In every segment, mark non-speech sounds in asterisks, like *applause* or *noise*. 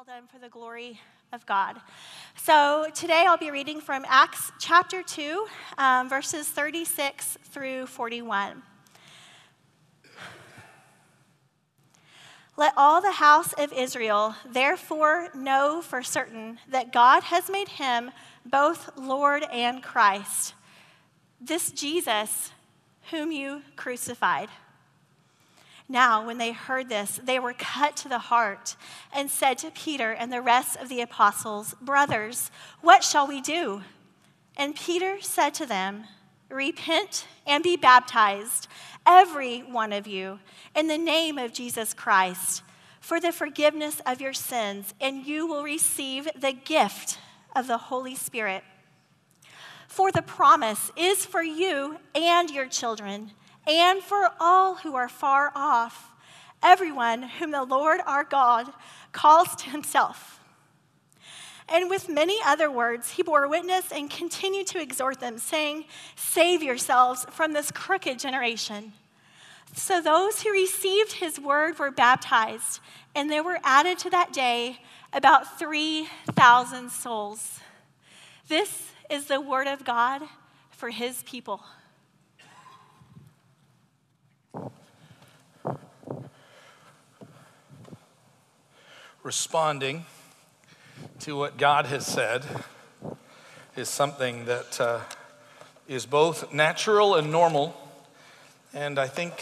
all done for the glory of God. So today I'll be reading from Acts chapter 2, um, verses 36 through 41. Let all the house of Israel therefore know for certain that God has made him both Lord and Christ, this Jesus whom you crucified. Now, when they heard this, they were cut to the heart and said to Peter and the rest of the apostles, Brothers, what shall we do? And Peter said to them, Repent and be baptized, every one of you, in the name of Jesus Christ, for the forgiveness of your sins, and you will receive the gift of the Holy Spirit. For the promise is for you and your children and for all who are far off, everyone whom the Lord our God calls to himself. And with many other words, he bore witness and continued to exhort them, saying, Save yourselves from this crooked generation. So those who received his word were baptized, and there were added to that day about 3,000 souls. This is the word of God for his people. Responding to what God has said is something that uh, is both natural and normal. And I think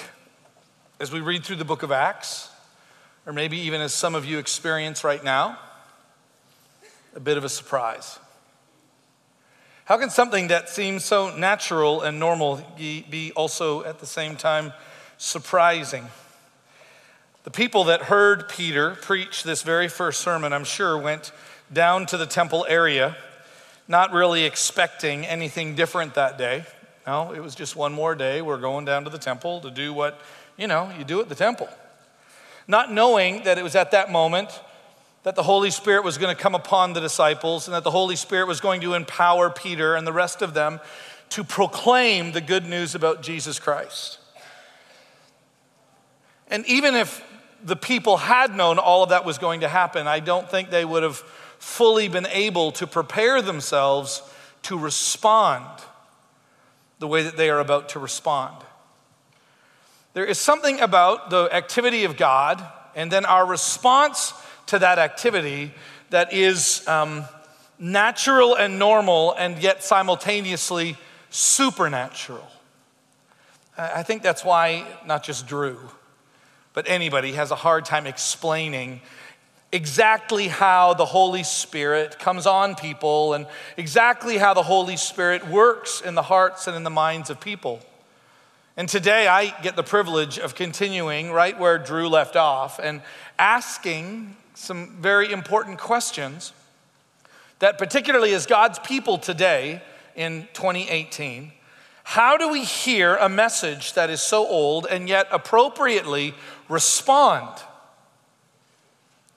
as we read through the book of Acts, or maybe even as some of you experience right now, a bit of a surprise. How can something that seems so natural and normal be also at the same time surprising? The people that heard Peter preach this very first sermon, I'm sure, went down to the temple area, not really expecting anything different that day. No, it was just one more day. We're going down to the temple to do what, you know, you do at the temple. Not knowing that it was at that moment that the Holy Spirit was going to come upon the disciples and that the Holy Spirit was going to empower Peter and the rest of them to proclaim the good news about Jesus Christ. And even if the people had known all of that was going to happen, I don't think they would have fully been able to prepare themselves to respond the way that they are about to respond. There is something about the activity of God and then our response to that activity that is um, natural and normal and yet simultaneously supernatural. I think that's why not just Drew, but anybody has a hard time explaining exactly how the Holy Spirit comes on people and exactly how the Holy Spirit works in the hearts and in the minds of people. And today I get the privilege of continuing right where Drew left off and asking some very important questions that, particularly as God's people today in 2018, how do we hear a message that is so old and yet appropriately respond?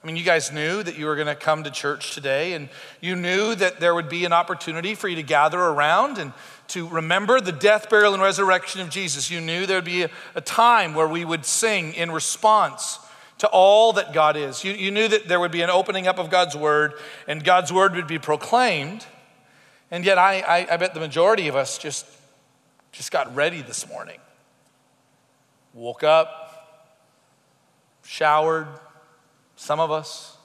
I mean, you guys knew that you were going to come to church today, and you knew that there would be an opportunity for you to gather around and to remember the death, burial, and resurrection of Jesus. You knew there would be a, time where we would sing in response to all that God is. You, you knew that there would be an opening up of God's word, and God's word would be proclaimed. And yet, I, I, I bet the majority of us just just got ready this morning. Woke up, showered, some of us,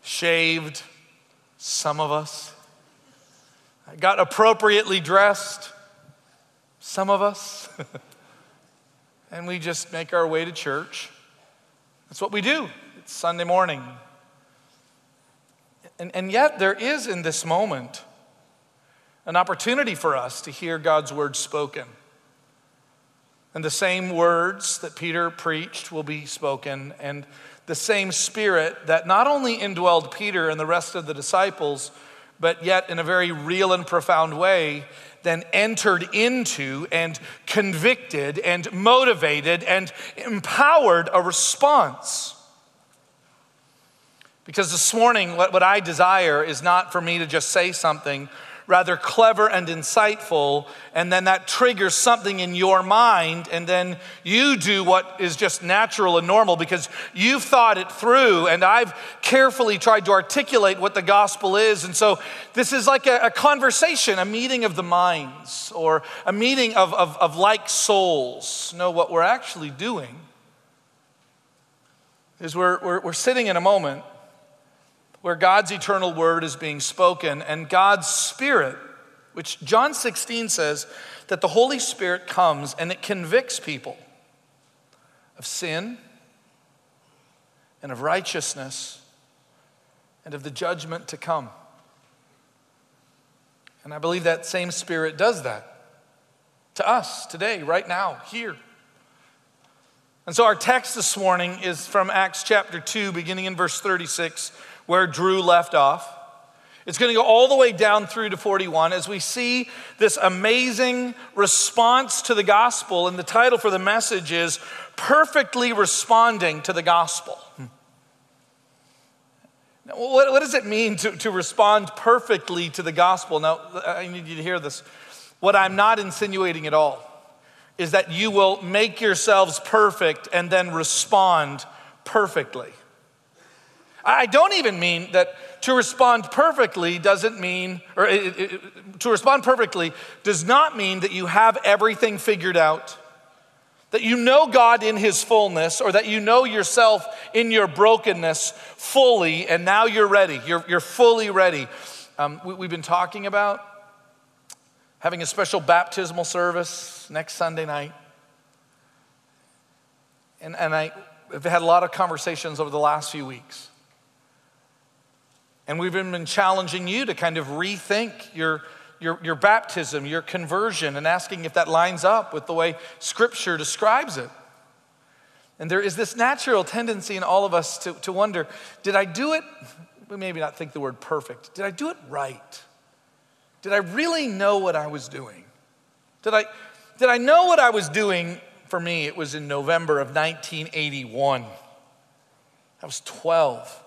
shaved, some of us, got appropriately dressed, some of us, *laughs* and we just make our way to church. That's what we do. It's Sunday morning. And, and yet, there is in this moment an opportunity for us to hear God's word spoken. And the same words that Peter preached will be spoken, and the same spirit that not only indwelled Peter and the rest of the disciples, but yet in a very real and profound way, then entered into and convicted and motivated and empowered a response. Because this morning, what, what I desire is not for me to just say something rather clever and insightful, and then that triggers something in your mind, and then you do what is just natural and normal because you've thought it through, and I've carefully tried to articulate what the gospel is. And so this is like a, a conversation, a meeting of the minds, or a meeting of, of, of like souls. No, what we're actually doing is we're, we're, we're sitting in a moment where God's eternal word is being spoken and God's Spirit, which John 16 says that the Holy Spirit comes and it convicts people of sin and of righteousness and of the judgment to come. And I believe that same Spirit does that to us today, right now, here. And so our text this morning is from Acts chapter 2, beginning in verse 36 where Drew left off. It's going to go all the way down through to 41 as we see this amazing response to the gospel. And the title for the message is Perfectly Responding to the Gospel. Now, what, what does it mean to, to respond perfectly to the gospel? Now, I need you to hear this. What I'm not insinuating at all is that you will make yourselves perfect and then respond perfectly. I don't even mean that to respond perfectly doesn't mean, or it, it, to respond perfectly does not mean that you have everything figured out, that you know God in His fullness, or that you know yourself in your brokenness fully, and now you're ready. You're, you're fully ready. Um, we, we've been talking about having a special baptismal service next Sunday night. And, and I have had a lot of conversations over the last few weeks. And we've been challenging you to kind of rethink your, your, your baptism, your conversion, and asking if that lines up with the way Scripture describes it. And there is this natural tendency in all of us to, to wonder did I do it? We maybe not think the word perfect. Did I do it right? Did I really know what I was doing? Did I, did I know what I was doing? For me, it was in November of 1981. I was 12.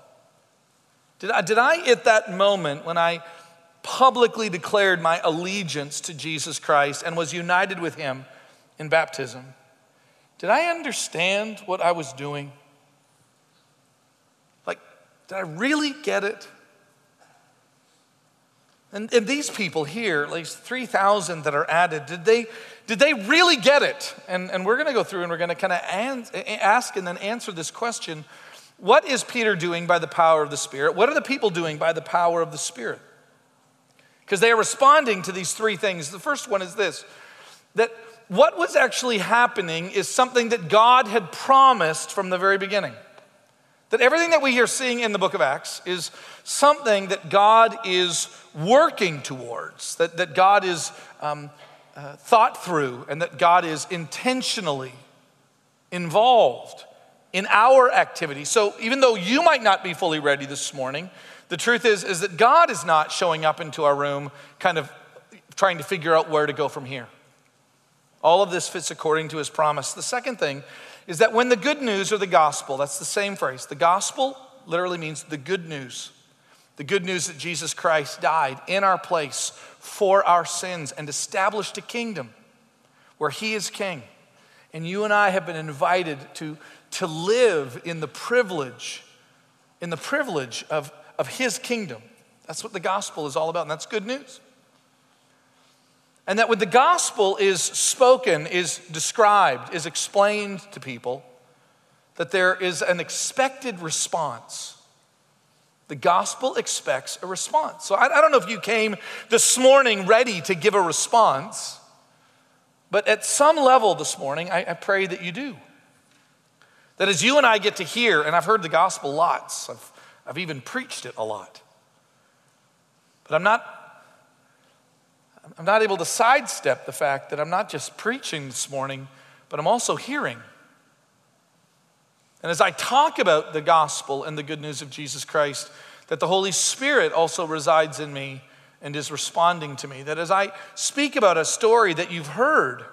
Did I, did I, at that moment, when I publicly declared my allegiance to Jesus Christ and was united with Him in baptism, did I understand what I was doing? Like, did I really get it? And, and these people here, at least 3,000 that are added, did they, did they really get it? And, and we're going to go through and we're going to kind of ask and then answer this question what is Peter doing by the power of the Spirit? What are the people doing by the power of the Spirit? Because they are responding to these three things. The first one is this that what was actually happening is something that God had promised from the very beginning. That everything that we are seeing in the book of Acts is something that God is working towards, that, that God is um, uh, thought through, and that God is intentionally involved in our activity. So even though you might not be fully ready this morning, the truth is, is that God is not showing up into our room kind of trying to figure out where to go from here. All of this fits according to his promise. The second thing is that when the good news or the gospel, that's the same phrase, the gospel literally means the good news. The good news that Jesus Christ died in our place for our sins and established a kingdom where he is king. And you and I have been invited to to live in the privilege, in the privilege of, of his kingdom. That's what the gospel is all about, and that's good news. And that when the gospel is spoken, is described, is explained to people, that there is an expected response. The gospel expects a response. So I, I, don't know if you came this morning ready to give a response, but at some level this morning, I, I pray that you do. That as you and I get to hear, and I've heard the gospel lots, I've, I've even preached it a lot, but I'm not, I'm not able to sidestep the fact that I'm not just preaching this morning, but I'm also hearing. And as I talk about the gospel and the good news of Jesus Christ, that the Holy Spirit also resides in me and is responding to me. That as I speak about a story that you've heard,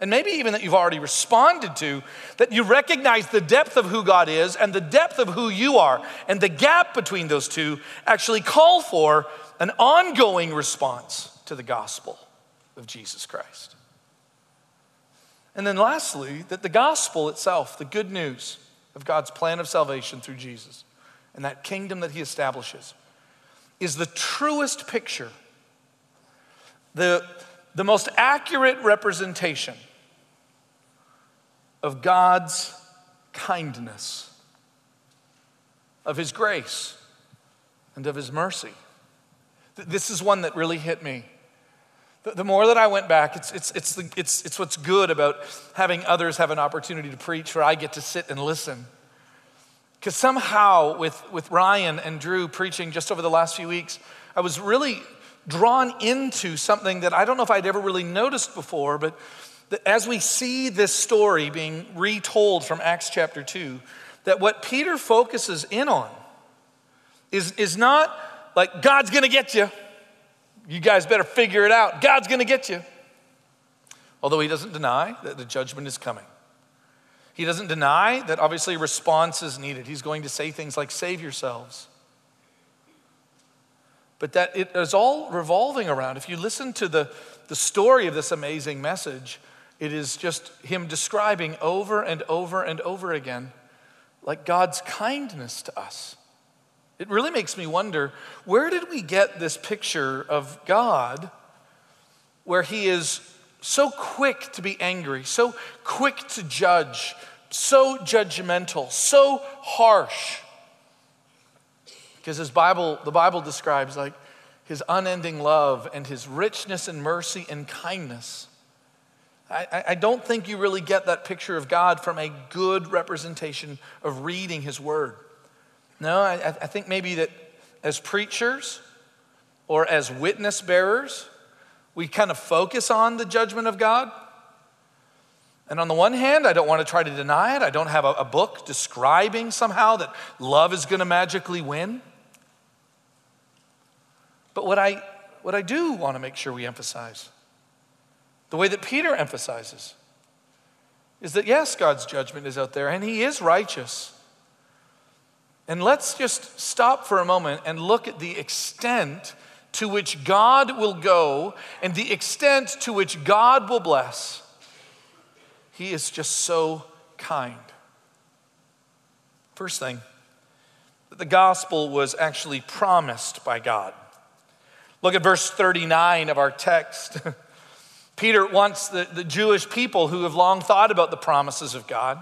and maybe even that you've already responded to, that you recognize the depth of who God is and the depth of who you are, and the gap between those two actually call for an ongoing response to the gospel of Jesus Christ. And then lastly, that the gospel itself, the good news of God's plan of salvation through Jesus and that kingdom that he establishes, is the truest picture, the, the most accurate representation of God's kindness, of His grace, and of His mercy. This is one that really hit me. The more that I went back, it's, it's, it's, the, it's, it's what's good about having others have an opportunity to preach where I get to sit and listen. Because somehow, with, with Ryan and Drew preaching just over the last few weeks, I was really drawn into something that I don't know if I'd ever really noticed before, but as we see this story being retold from Acts chapter 2, that what Peter focuses in on is, is not like, God's gonna get you. You guys better figure it out. God's gonna get you. Although he doesn't deny that the judgment is coming. He doesn't deny that obviously response is needed. He's going to say things like, save yourselves. But that it is all revolving around. If you listen to the, the story of this amazing message, it is just him describing over and over and over again, like God's kindness to us. It really makes me wonder where did we get this picture of God where he is so quick to be angry, so quick to judge, so judgmental, so harsh? Because his Bible, the Bible describes like his unending love and his richness and mercy and kindness. I, I, don't think you really get that picture of God from a good representation of reading His Word. No, I, I think maybe that as preachers or as witness bearers, we kind of focus on the judgment of God. And on the one hand, I don't want to try to deny it. I don't have a, a book describing somehow that love is going to magically win. But what I, what I do want to make sure we emphasize the way that Peter emphasizes is that yes, God's judgment is out there and he is righteous. And let's just stop for a moment and look at the extent to which God will go and the extent to which God will bless. He is just so kind. First thing, the gospel was actually promised by God. Look at verse 39 of our text. *laughs* Peter wants the, the Jewish people who have long thought about the promises of God,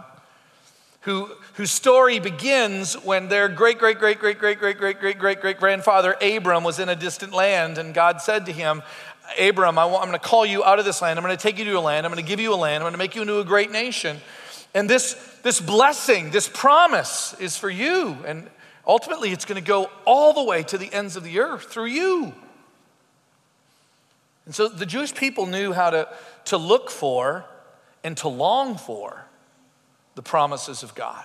who, whose story begins when their great, great, great, great, great, great, great, great, great, great grandfather Abram was in a distant land, and God said to him, Abram, I am going to call you out of this land. I'm going to take you to a land. I'm going to give you a land. I'm going to make you into a great nation. And this, this blessing, this promise is for you. And ultimately, it's going to go all the way to the ends of the earth through you. And so the Jewish people knew how to, to look for and to long for the promises of God.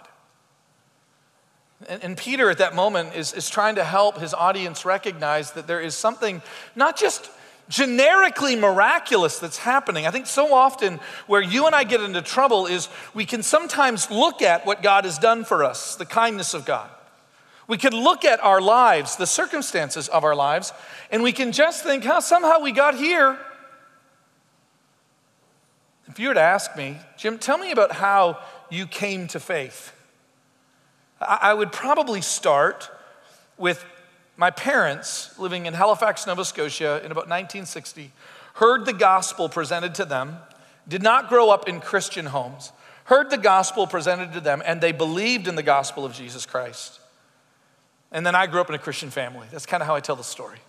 And, and, Peter, at that moment, is, is trying to help his audience recognize that there is something not just generically miraculous that's happening. I think so often where you and I get into trouble is we can sometimes look at what God has done for us, the kindness of God. We can look at our lives, the circumstances of our lives, and we can just think how somehow we got here. If you were to ask me, Jim, tell me about how you came to faith, I would probably start with my parents living in Halifax, Nova Scotia in about 1960, heard the gospel presented to them, did not grow up in Christian homes, heard the gospel presented to them, and they believed in the gospel of Jesus Christ. And then I grew up in a Christian family. That's kind of how I tell the story.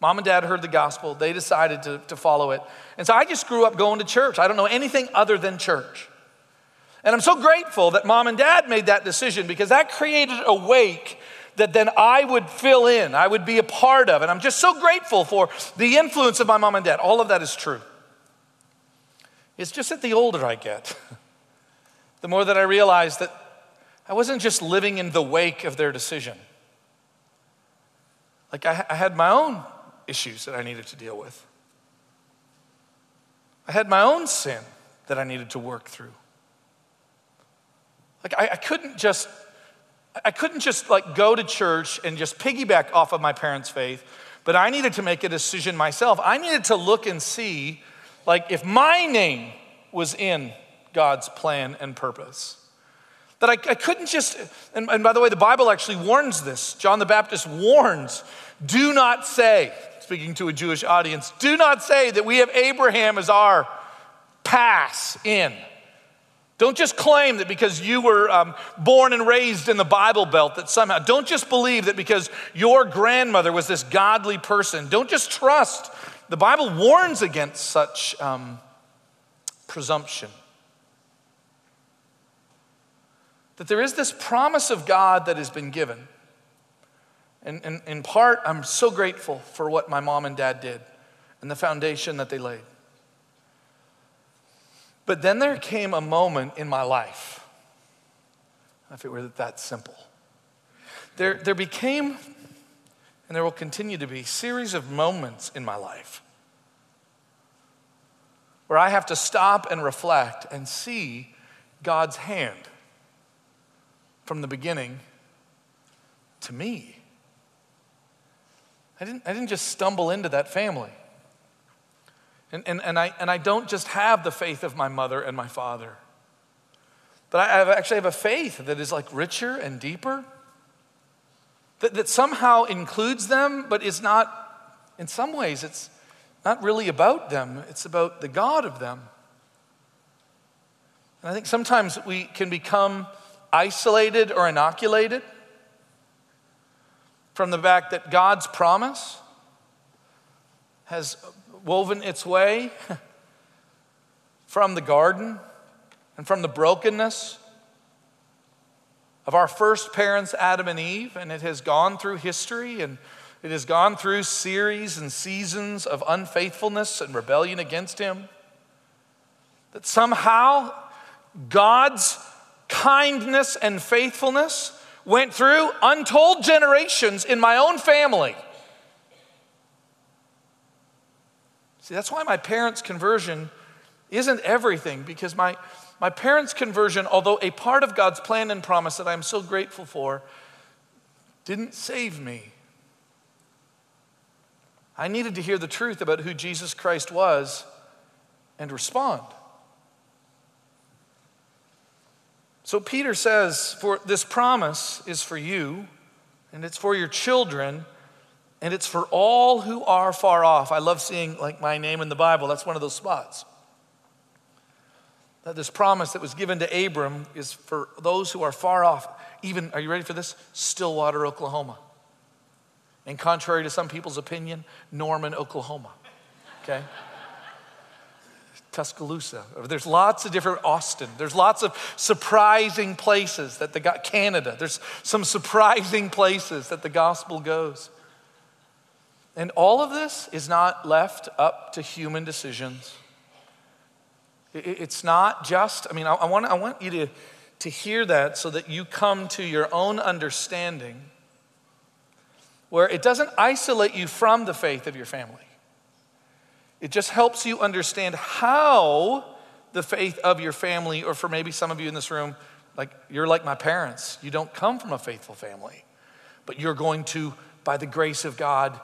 Mom and dad heard the gospel, they decided to, to follow it. And so I just grew up going to church. I don't know anything other than church. And I'm so grateful that mom and dad made that decision because that created a wake that then I would fill in, I would be a part of. And I'm just so grateful for the influence of my mom and dad. All of that is true. It's just that the older I get, *laughs* the more that I realize that I wasn't just living in the wake of their decision. Like I, I had my own issues that I needed to deal with. I had my own sin that I needed to work through. Like I, I couldn't just I couldn't just like go to church and just piggyback off of my parents' faith, but I needed to make a decision myself. I needed to look and see like if my name was in God's plan and purpose. That I, I couldn't just, and, and by the way, the Bible actually warns this. John the Baptist warns do not say, speaking to a Jewish audience, do not say that we have Abraham as our pass in. Don't just claim that because you were um, born and raised in the Bible Belt that somehow, don't just believe that because your grandmother was this godly person. Don't just trust. The Bible warns against such um, presumption. That there is this promise of God that has been given. And, in part, I'm so grateful for what my mom and dad did and the foundation that they laid. But then there came a moment in my life, if it were that simple. There, there became, and there will continue to be, series of moments in my life where I have to stop and reflect and see God's hand from the beginning to me. I didn't, I didn't just stumble into that family. And, and, and, I, and I don't just have the faith of my mother and my father, but I actually have a faith that is like richer and deeper, that, that somehow includes them, but is not, in some ways, it's not really about them, it's about the God of them. And I think sometimes we can become isolated or inoculated from the fact that God's promise has woven its way from the garden and from the brokenness of our first parents, Adam and Eve, and it has gone through history and it has gone through series and seasons of unfaithfulness and rebellion against Him. That somehow God's kindness and faithfulness went through untold generations in my own family. See, that's why my parents' conversion isn't everything, because my, my parents' conversion, although a part of God's plan and promise that I'm so grateful for, didn't save me. I needed to hear the truth about who Jesus Christ was and respond. So Peter says, For this promise is for you, and it's for your children and it's for all who are far off. I love seeing like my name in the Bible. That's one of those spots. That this promise that was given to Abram is for those who are far off. Even, are you ready for this? Stillwater, Oklahoma. And contrary to some people's opinion, Norman, Oklahoma. Okay? Tuscaloosa. There's lots of different Austin. There's lots of surprising places that the got Canada. There's some surprising places that the gospel goes. And all of this is not left up to human decisions. It's not just, I mean, I want, I want you to, to hear that so that you come to your own understanding where it doesn't isolate you from the faith of your family. It just helps you understand how the faith of your family, or for maybe some of you in this room, like you're like my parents. You don't come from a faithful family, but you're going to, by the grace of God,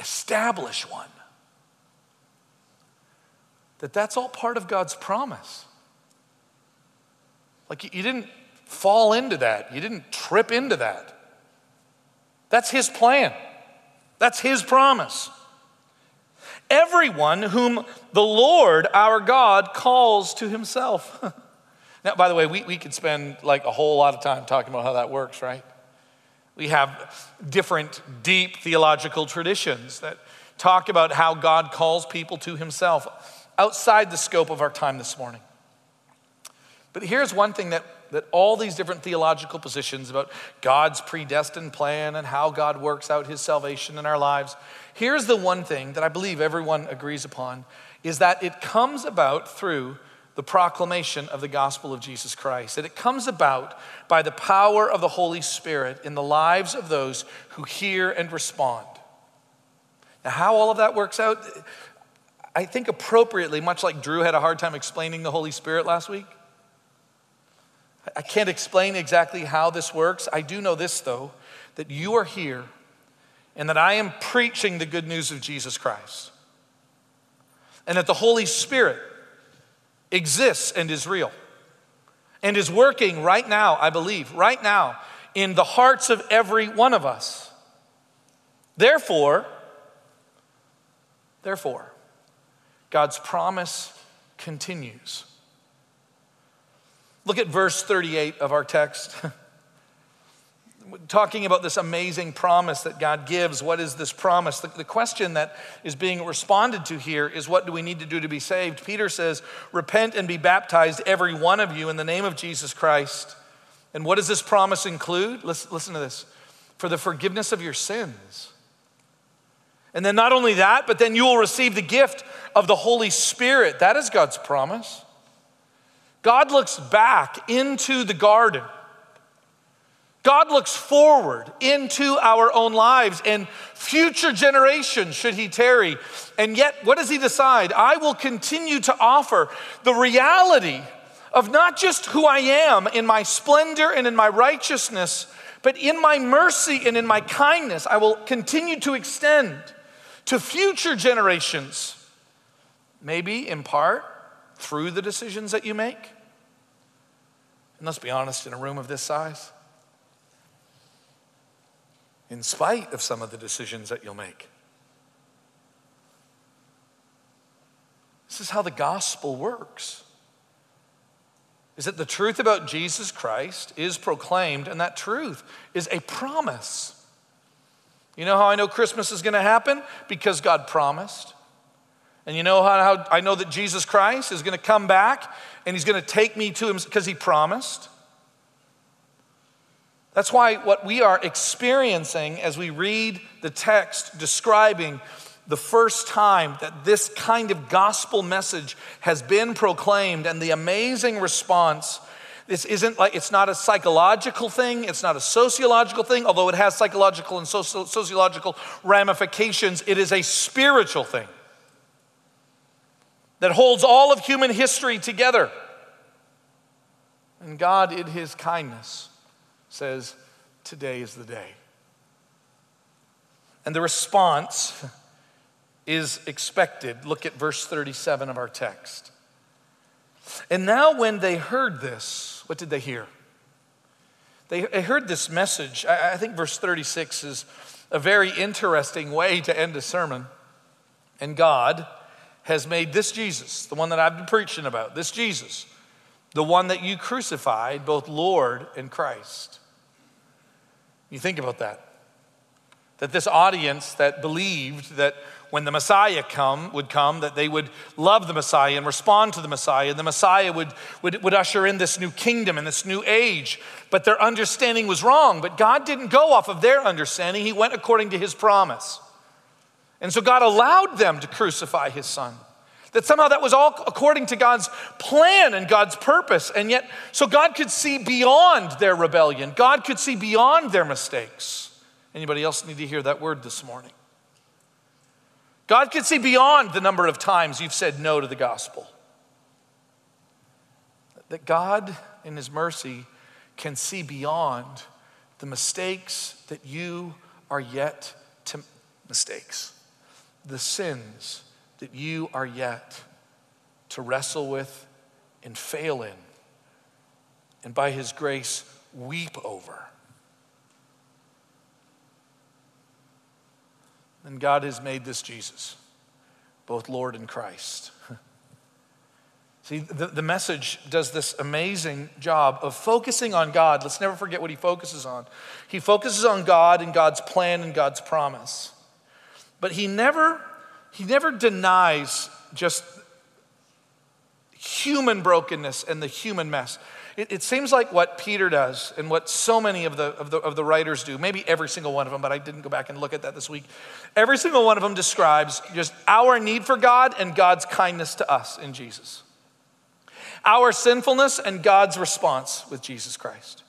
establish one. That that's all part of God's promise. Like you didn't fall into that, you didn't trip into that. That's His plan, that's His promise. Everyone whom the Lord our God calls to Himself. *laughs* now, by the way, we, we could spend like a whole lot of time talking about how that works, right? We have different deep theological traditions that talk about how God calls people to himself outside the scope of our time this morning. But here's one thing that, that all these different theological positions about God's predestined plan and how God works out his salvation in our lives, here's the one thing that I believe everyone agrees upon is that it comes about through the proclamation of the gospel of Jesus Christ. That it comes about by the power of the Holy Spirit in the lives of those who hear and respond. Now, how all of that works out, I think appropriately, much like Drew had a hard time explaining the Holy Spirit last week. I can't explain exactly how this works. I do know this, though, that you are here and that I am preaching the good news of Jesus Christ. And that the Holy Spirit exists and is real and is working right now, I believe, right now, in the hearts of every one of us. Therefore, therefore, God's promise continues. Look at verse 38 of our text. *laughs* Talking about this amazing promise that God gives. What is this promise? The, the, question that is being responded to here is what do we need to do to be saved? Peter says, Repent and be baptized, every one of you, in the name of Jesus Christ. And what does this promise include? Listen, listen to this for the forgiveness of your sins. And then not only that, but then you will receive the gift of the Holy Spirit. That is God's promise. God looks back into the garden. God looks forward into our own lives and future generations, should he tarry. And yet, what does he decide? I will continue to offer the reality of not just who I am in my splendor and in my righteousness, but in my mercy and in my kindness, I will continue to extend to future generations, maybe in part through the decisions that you make. And let's be honest, in a room of this size, in spite of some of the decisions that you'll make. This is how the gospel works. Is that the truth about Jesus Christ is proclaimed, and that truth is a promise. You know how I know Christmas is going to happen? Because God promised. And you know how, how I know that Jesus Christ is going to come back and he's going to take me to him because he promised? That's why what we are experiencing as we read the text describing the first time that this kind of gospel message has been proclaimed and the amazing response this isn't like, it's not a psychological thing, it's not a sociological thing, although it has psychological and soci- sociological ramifications. It is a spiritual thing that holds all of human history together. And God, in His kindness, says, Today is the day. And the response is expected. Look at verse 37 of our text. And now, when they heard this, what did they hear? They heard this message. I think verse 36 is a very interesting way to end a sermon. And God has made this Jesus, the one that I've been preaching about, this Jesus, the one that you crucified, both Lord and Christ. You think about that. That this audience that believed that when the Messiah come, would come, that they would love the Messiah and respond to the Messiah, and the Messiah would, would, would usher in this new kingdom and this new age. But their understanding was wrong. But God didn't go off of their understanding, He went according to His promise. And so God allowed them to crucify His Son. That somehow that was all according to God's plan and God's purpose. And yet, so God could see beyond their rebellion. God could see beyond their mistakes. Anybody else need to hear that word this morning? God could see beyond the number of times you've said no to the gospel. That God, in His mercy, can see beyond the mistakes that you are yet to mistakes, the sins that you are yet to wrestle with and fail in, and by His grace, weep over. And God has made this Jesus, both Lord and Christ. *laughs* See, the, the message does this amazing job of focusing on God. Let's never forget what he focuses on. He focuses on God and God's plan and God's promise. But he never, he never denies just human brokenness and the human mess. It, it, seems like what Peter does and what so many of the, of, the, of the writers do, maybe every single one of them, but I didn't go back and look at that this week. Every single one of them describes just our need for God and God's kindness to us in Jesus. Our sinfulness and God's response with Jesus Christ.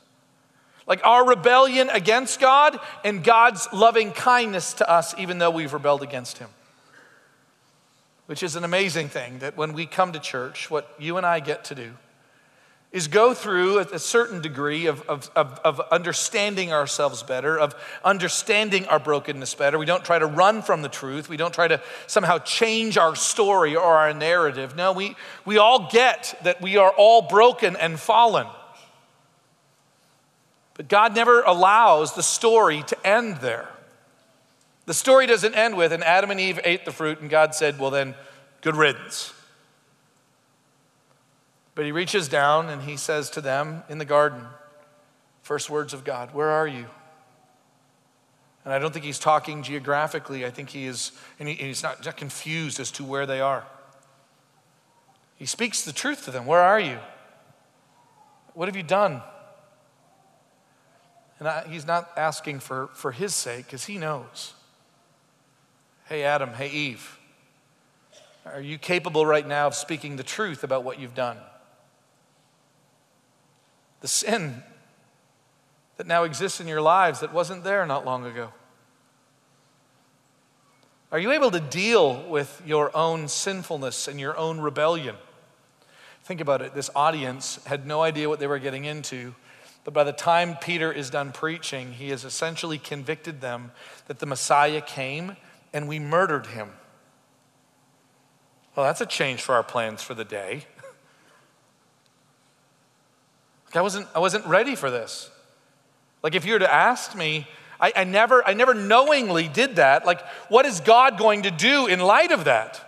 Like our rebellion against God and God's loving kindness to us, even though we've rebelled against Him. which is an amazing thing that when we come to church, what you and I get to do is go through a, certain degree of, of, of, of, understanding ourselves better, of understanding our brokenness better. We don't try to run from the truth. We don't try to somehow change our story or our narrative. No, we, we all get that we are all broken and fallen. But God never allows the story to end there. The story doesn't end with, and Adam and Eve ate the fruit, and God said, Well, then, good riddance. But he reaches down and he says to them in the garden, first words of God, Where are you? And I don't think he's talking geographically. I think he is, and, he, and he's not, not confused as to where they are. He speaks the truth to them Where are you? What have you done? And I, he's not asking for, for his sake because he knows. Hey, Adam, hey, Eve, are you capable right now of speaking the truth about what you've done? the sin that now exists in your lives that wasn't there not long ago? Are you able to deal with your own sinfulness and your own rebellion? Think about it. This audience had no idea what they were getting into, but by the time Peter is done preaching, he has essentially convicted them that the Messiah came and we murdered him. Well, that's a change for our plans for the day. *laughs* I wasn't, I wasn't ready for this. Like, if you were to ask me, I, I, never, I never knowingly did that. Like, what is God going to do in light of that?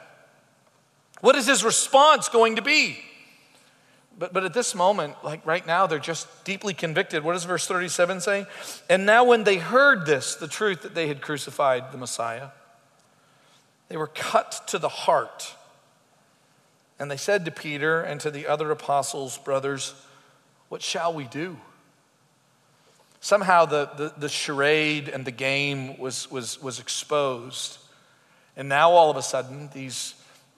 What is his response going to be? But, but at this moment, like right now, they're just deeply convicted. What does verse 37 say? And now, when they heard this, the truth that they had crucified the Messiah, they were cut to the heart. And they said to Peter and to the other apostles, Brothers, what shall we do? Somehow the, the, the charade and the game was, was, was exposed. And now all of a sudden, these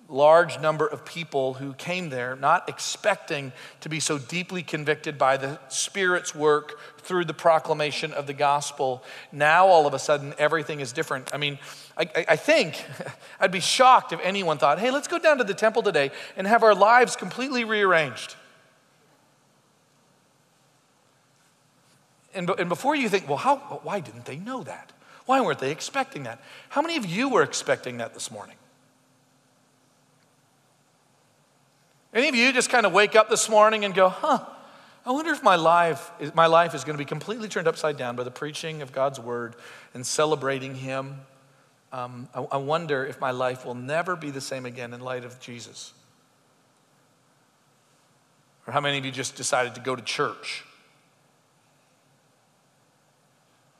large number of people who came there, not expecting to be so deeply convicted by the Spirit's work through the proclamation of the gospel, now all of a sudden everything is different. I mean, I, I, think *laughs* I'd be shocked if anyone thought, hey, let's go down to the temple today and have our lives completely rearranged. And, and before you think, well, how, why didn't they know that? Why weren't they expecting that? How many of you were expecting that this morning? Any of you just kind of wake up this morning and go, huh, I wonder if my life, my life is going to be completely turned upside down by the preaching of God's word and celebrating Him. Um, I, I wonder if my life will never be the same again in light of Jesus. Or how many of you just decided to go to church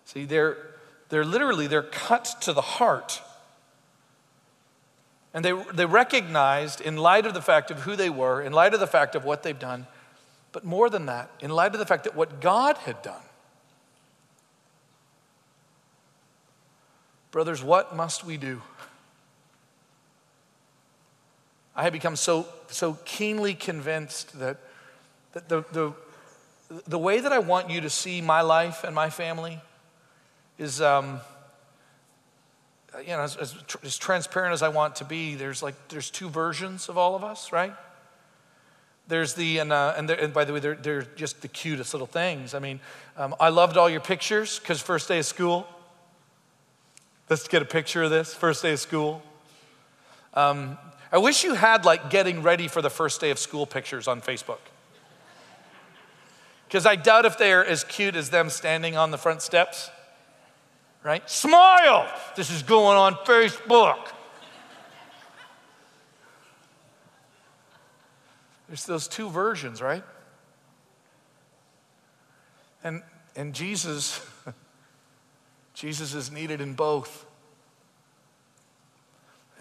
See, they're, they're literally, they're cut to the heart. And they, they recognized, in light of the fact of who they were, in light of the fact of what they've done, but more than that, in light of the fact that what God had done. Brothers, what must we do? I have become so, so keenly convinced that, that the, the, the way that I want you to see my life and my family is, um, you know, as, as, as transparent as I want to be, there's like, there's two versions of all of us, right? There's the, and, uh, and, and, by the way, they're, they're just the cutest little things. I mean, um, I loved all your pictures because first day of school. Let's get a picture of this, first day of school. Um, I wish you had like getting ready for the first day of school pictures on Facebook. Because I doubt if they're as cute as them standing on the front steps right? Smile. This is going on Facebook. There's those two versions, right? And, and Jesus, *laughs* Jesus is needed in both.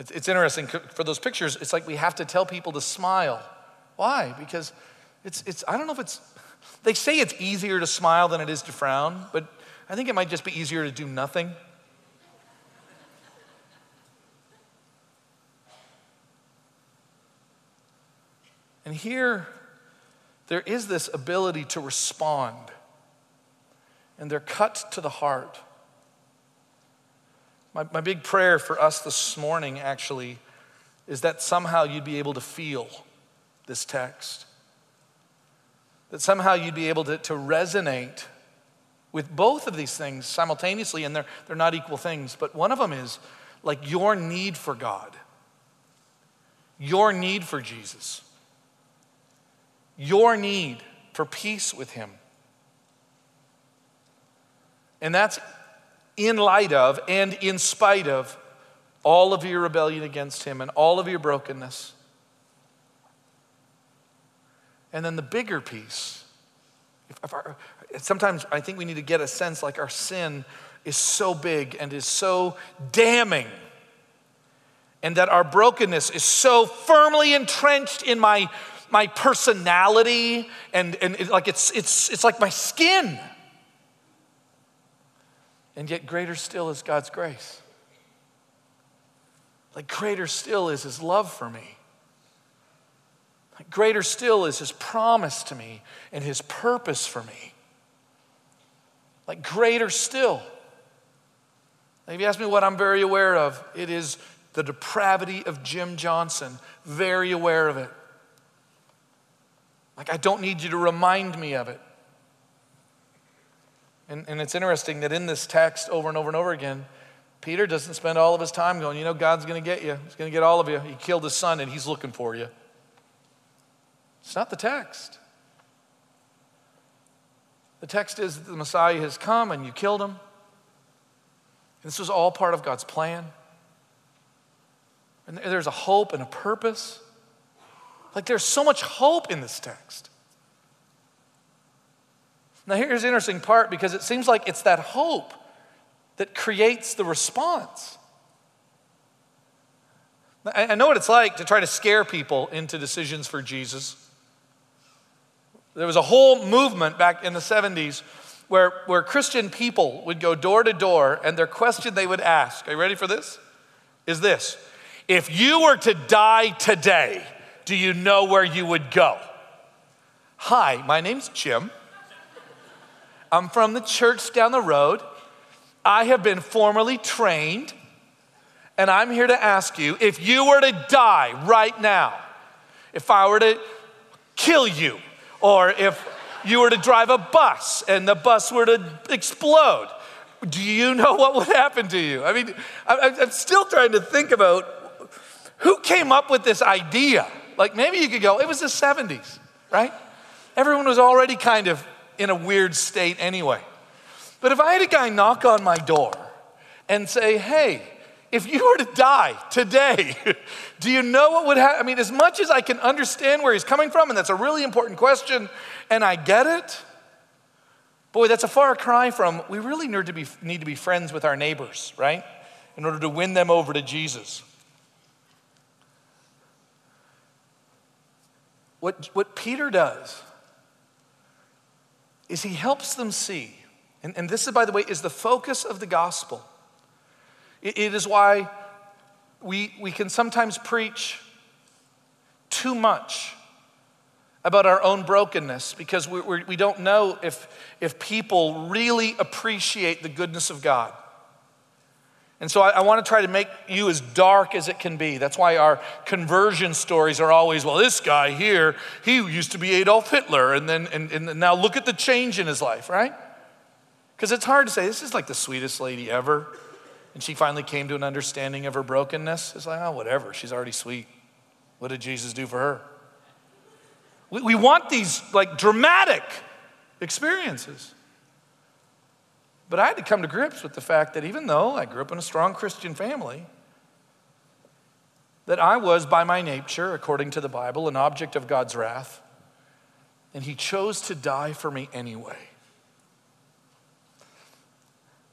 It's, it's interesting for those pictures, it's like we have to tell people to smile. Why? Because it's, it's, I don't know if it's, they say it's easier to smile than it is to frown, but I think it might just be easier to do nothing. And here, there is this ability to respond, and they're cut to the heart. My, my big prayer for us this morning, actually, is that somehow you'd be able to feel this text. That somehow you'd be able to, to resonate with both of these things simultaneously, and they're, they're not equal things. But one of them is like your need for God, your need for Jesus, your need for peace with Him. And that's in light of and in spite of all of your rebellion against Him and all of your brokenness. And then the bigger piece. If, our, sometimes I think we need to get a sense like our sin is so big and is so damning, and that our brokenness is so firmly entrenched in my, my personality, and, and it, like it's, it's, it's like my skin. And yet, greater still is God's grace. Like, greater still is His love for me. Like, greater still is His promise to me and His purpose for me. Like, greater still. If you ask me what I'm very aware of, it is the depravity of Jim Johnson. Very aware of it. Like, I don't need you to remind me of it. And, and it's interesting that in this text, over and over and over again, Peter doesn't spend all of his time going, you know, God's going to get you. He's going to get all of you. He killed his son and he's looking for you. It's not the text. The text is that the Messiah has come and you killed him. This was all part of God's plan. And there's a hope and a purpose. Like there's so much hope in this text. Now, here's the interesting part because it seems like it's that hope that creates the response. I know what it's like to try to scare people into decisions for Jesus. There was a whole movement back in the 70s where, where Christian people would go door to door, and their question they would ask, are you ready for this? Is this If you were to die today, do you know where you would go? Hi, my name's Jim. I'm from the church down the road. I have been formally trained, and I'm here to ask you if you were to die right now, if I were to kill you, or if you were to drive a bus and the bus were to explode, do you know what would happen to you? I mean, I'm still trying to think about who came up with this idea. Like maybe you could go, it was the 70s, right? Everyone was already kind of in a weird state anyway. But if I had a guy knock on my door and say, hey, if you were to die today, *laughs* do you know what would happen? I mean, as much as I can understand where he's coming from, and that's a really important question, and I get it, boy, that's a far cry from we really need to be, need to be friends with our neighbors, right? In order to win them over to Jesus. What, what Peter does is he helps them see, and, and this, is, by the way, is the focus of the gospel. It, is why we, we can sometimes preach too much about our own brokenness because we, we, we don't know if, if people really appreciate the goodness of God. And so I, I want to try to make you as dark as it can be. That's why our conversion stories are always, well, this guy here, he used to be Adolf Hitler, and then and, and now look at the change in his life, right? Because it's hard to say, this is like the sweetest lady ever. And she finally came to an understanding of her brokenness. It's like, oh, whatever, she's already sweet. What did Jesus do for her? We, we want these like dramatic experiences. But I had to come to grips with the fact that even though I grew up in a strong Christian family, that I was by my nature, according to the Bible, an object of God's wrath, and He chose to die for me anyway.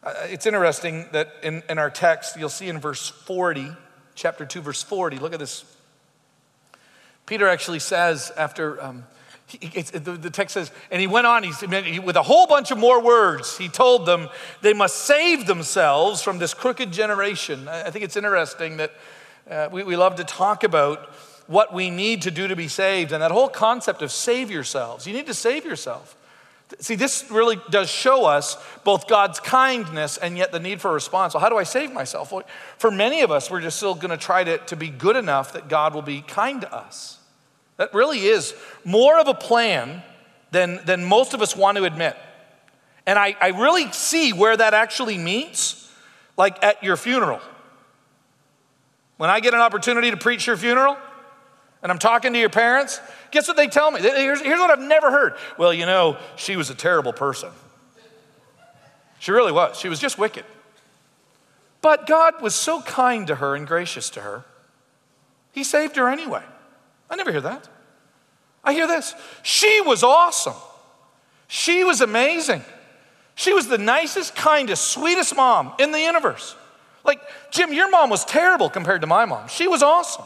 Uh, it's interesting that in, in our text, you'll see in verse 40, chapter 2, verse 40, look at this. Peter actually says, after um, the text says, and he went on, he, with a whole bunch of more words, he told them they must save themselves from this crooked generation. I think it's interesting that uh, we, we love to talk about what we need to do to be saved and that whole concept of save yourselves. You need to save yourself. See, this really does show us both God's kindness and yet the need for a response. Well, how do I save myself? Well, for many of us, we're just still going to try to, to be good enough that God will be kind to us. That really is more of a plan than, than most of us want to admit. And I, I really see where that actually meets, like at your funeral. When I get an opportunity to preach your funeral and I'm talking to your parents, guess what they tell me? Here's, here's what I've never heard. Well, you know, she was a terrible person. She really was. She was just wicked. But God was so kind to her and gracious to her, He saved her anyway. I never hear that. I hear this. She was awesome. She was amazing. She was the nicest, kindest, sweetest mom in the universe. Like, Jim, your mom was terrible compared to my mom. She was awesome.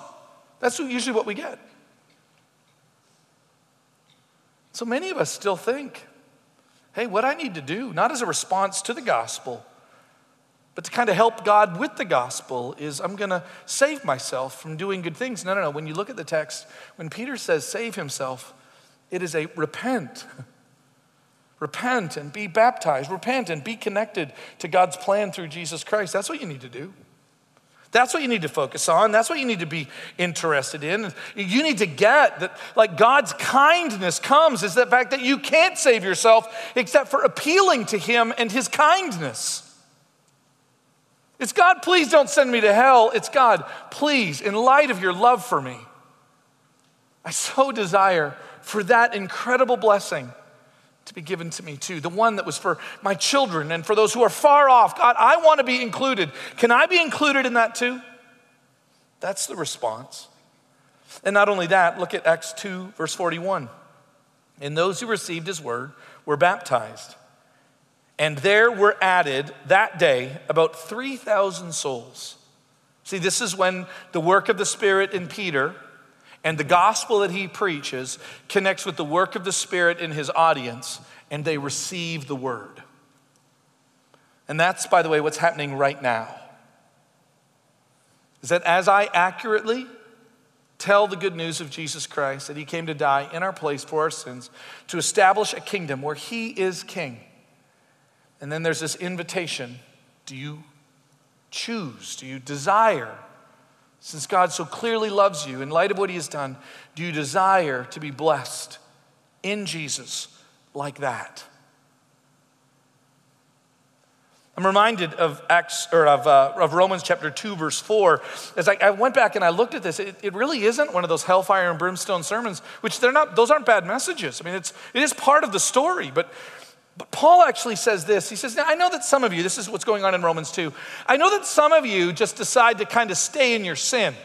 That's usually what we get. So many of us still think, hey, what I need to do, not as a response to the gospel, but to kind of help God with the gospel, is I'm going to save myself from doing good things. No, no, no. When you look at the text, when Peter says save himself, it is a repent. *laughs* Repent and be baptized. Repent and be connected to God's plan through Jesus Christ. That's what you need to do. That's what you need to focus on. That's what you need to be interested in. You need to get that, like, God's kindness comes is the fact that you can't save yourself except for appealing to Him and His kindness. It's God, please don't send me to hell. It's God, please, in light of your love for me, I so desire for that incredible blessing to be given to me too. The one that was for my children and for those who are far off. God, I want to be included. Can I be included in that too? That's the response. And not only that, look at Acts 2, verse 41. And those who received his word were baptized. And there were added that day about 3,000 souls. See, this is when the work of the Spirit in Peter and the gospel that he preaches connects with the work of the Spirit in his audience, and they receive the word. And that's, by the way, what's happening right now. Is that as I accurately tell the good news of Jesus Christ, that he came to die in our place for our sins, to establish a kingdom where he is king. And then there's this invitation do you choose? Do you desire since God so clearly loves you, in light of what He has done, do you desire to be blessed in Jesus like that? I'm reminded of Acts or of, uh, of Romans chapter 2, verse 4. As I, I, went back and I looked at this, it, it really isn't one of those hellfire and brimstone sermons, which they're not, those aren't bad messages. I mean, it's, it is part of the story, but but Paul actually says this. He says, Now, I know that some of you, this is what's going on in Romans 2, I know that some of you just decide to kind of stay in your sin.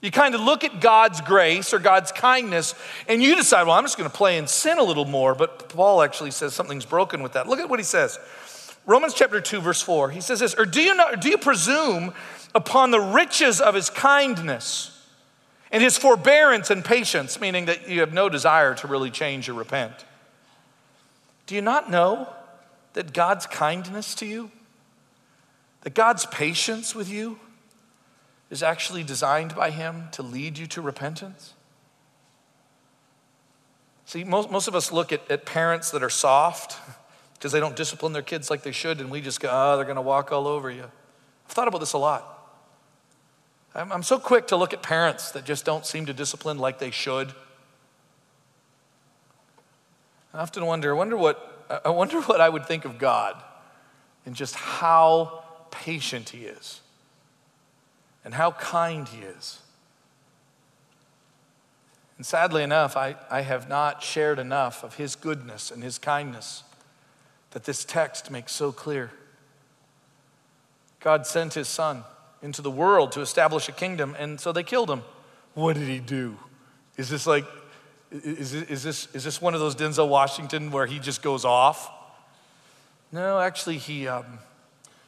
You kind of look at God's grace or God's kindness and you decide, well, I'm just going to play in sin a little more. But Paul actually says something's broken with that. Look at what he says. Romans chapter 2, verse 4. He says this, or do you not do you presume upon the riches of his kindness and his forbearance and patience, meaning that you have no desire to really change or repent? Do you not know that God's kindness to you, that God's patience with you, is actually designed by Him to lead you to repentance? See, most, most of us look at, at parents that are soft *laughs* because they don't discipline their kids like they should, and we just go, oh, they're going to walk all over you. I've thought about this a lot. I'm, I'm so quick to look at parents that just don't seem to discipline like they should. I often wonder, I wonder what, I wonder what I would think of God and just how patient He is and how kind He is. And sadly enough, I, I have not shared enough of His goodness and His kindness that this text makes so clear. God sent His Son into the world to establish a kingdom, and so they killed Him. What did He do? Is this like is, is, this, is this one of those Denzel Washington where he just goes off? No, actually, he, um,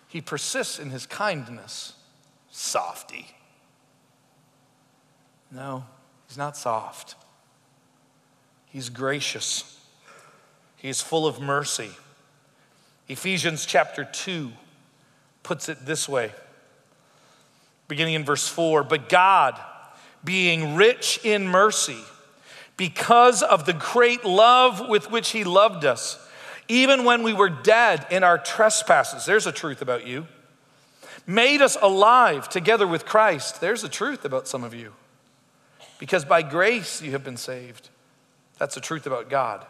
he persists in his kindness. Softy. No, he's not soft. He's gracious. He is full of mercy. Ephesians chapter 2 puts it this way, beginning in verse 4 But God, being rich in mercy, because of the great love with which He loved us, even when we were dead in our trespasses. There's a truth about you. Made us alive together with Christ. There's a truth about some of you. Because by grace you have been saved. That's a truth about God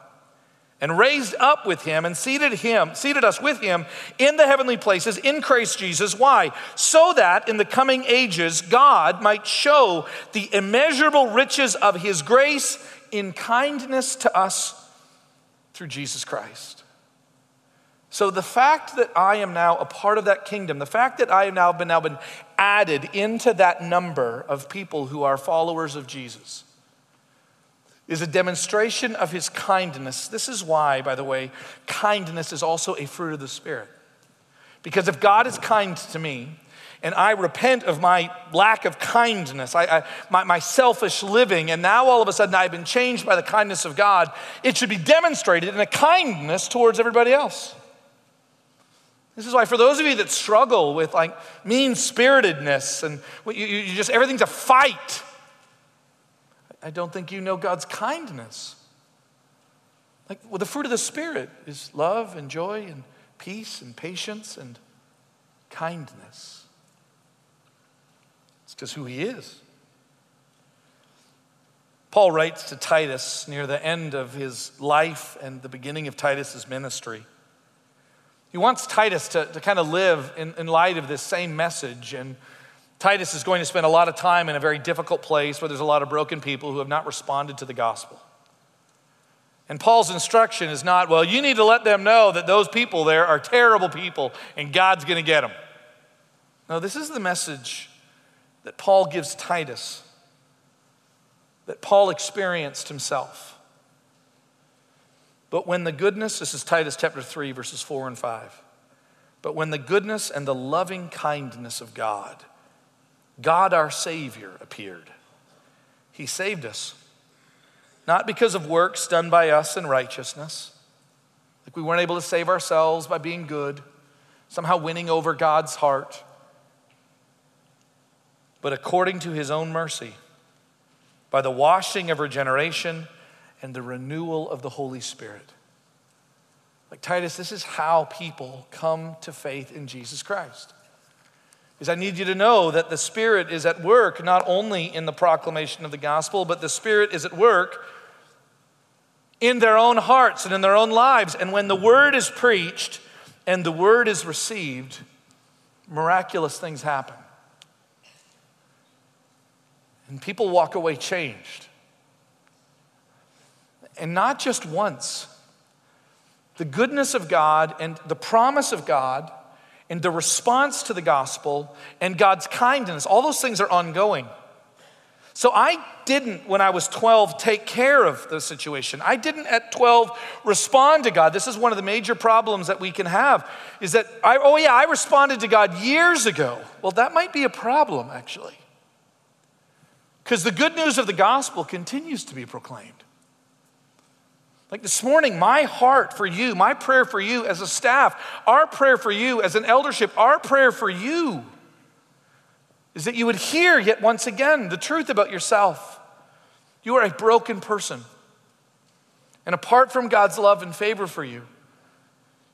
and raised up with him and seated him seated us with him in the heavenly places in Christ Jesus why so that in the coming ages God might show the immeasurable riches of his grace in kindness to us through Jesus Christ so the fact that I am now a part of that kingdom the fact that I have now been now been added into that number of people who are followers of Jesus is a demonstration of his kindness. This is why, by the way, kindness is also a fruit of the Spirit. Because if God is kind to me, and I repent of my lack of kindness, I, I, my, my selfish living, and now all of a sudden I've been changed by the kindness of God, it should be demonstrated in a kindness towards everybody else. This is why, for those of you that struggle with like mean spiritedness and you, you just everything's a fight, I don't think you know God's kindness. Like, well, the fruit of the Spirit is love and joy and peace and patience and kindness. Because who He is. Paul writes to Titus near the end of his life and the beginning of Titus's ministry. He wants Titus to, to kind of live in, in light of this same message and Titus is going to spend a lot of time in a very difficult place where there's a lot of broken people who have not responded to the gospel. And Paul's instruction is not, well, you need to let them know that those people there are terrible people and God's going to get them. No, this is the message that Paul gives Titus, that Paul experienced himself. But when the goodness, this is Titus chapter 3, verses 4 and 5. But when the goodness and the loving kindness of God, God our Savior appeared. He saved us, not because of works done by us in righteousness, like we weren't able to save ourselves by being good, somehow winning over God's heart, but according to His own mercy, by the washing of regeneration and the renewal of the Holy Spirit. Like Titus, this is how people come to faith in Jesus Christ is I need you to know that the Spirit is at work not only in the proclamation of the gospel, but the Spirit is at work in their own hearts and in their own lives. And when the word is preached and the word is received, miraculous things happen. And people walk away changed. And not just once. The goodness of God and the promise of God and the response to the gospel and God's kindness, all those things are ongoing. So I didn't, when I was 12, take care of the situation. I didn't at 12 respond to God. This is one of the major problems that we can have is that, I, oh yeah, I responded to God years ago. Well, that might be a problem, actually. Because the good news of the gospel continues to be proclaimed. Like this morning, my heart for you, my prayer for you as a staff, our prayer for you as an eldership, our prayer for you is that you would hear yet once again the truth about yourself. You are a broken person. And apart from God's love and favor for you,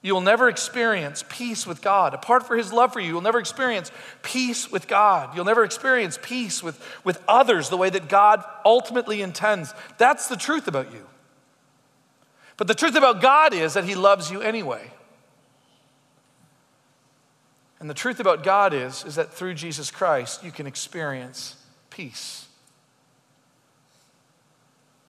you will never experience peace with God. Apart from His love for you, you'll never experience peace with God. You'll never experience peace with, with others the way that God ultimately intends. That's the truth about you. But the truth about God is that He loves you anyway. And the truth about God is, is that through Jesus Christ, you can experience peace.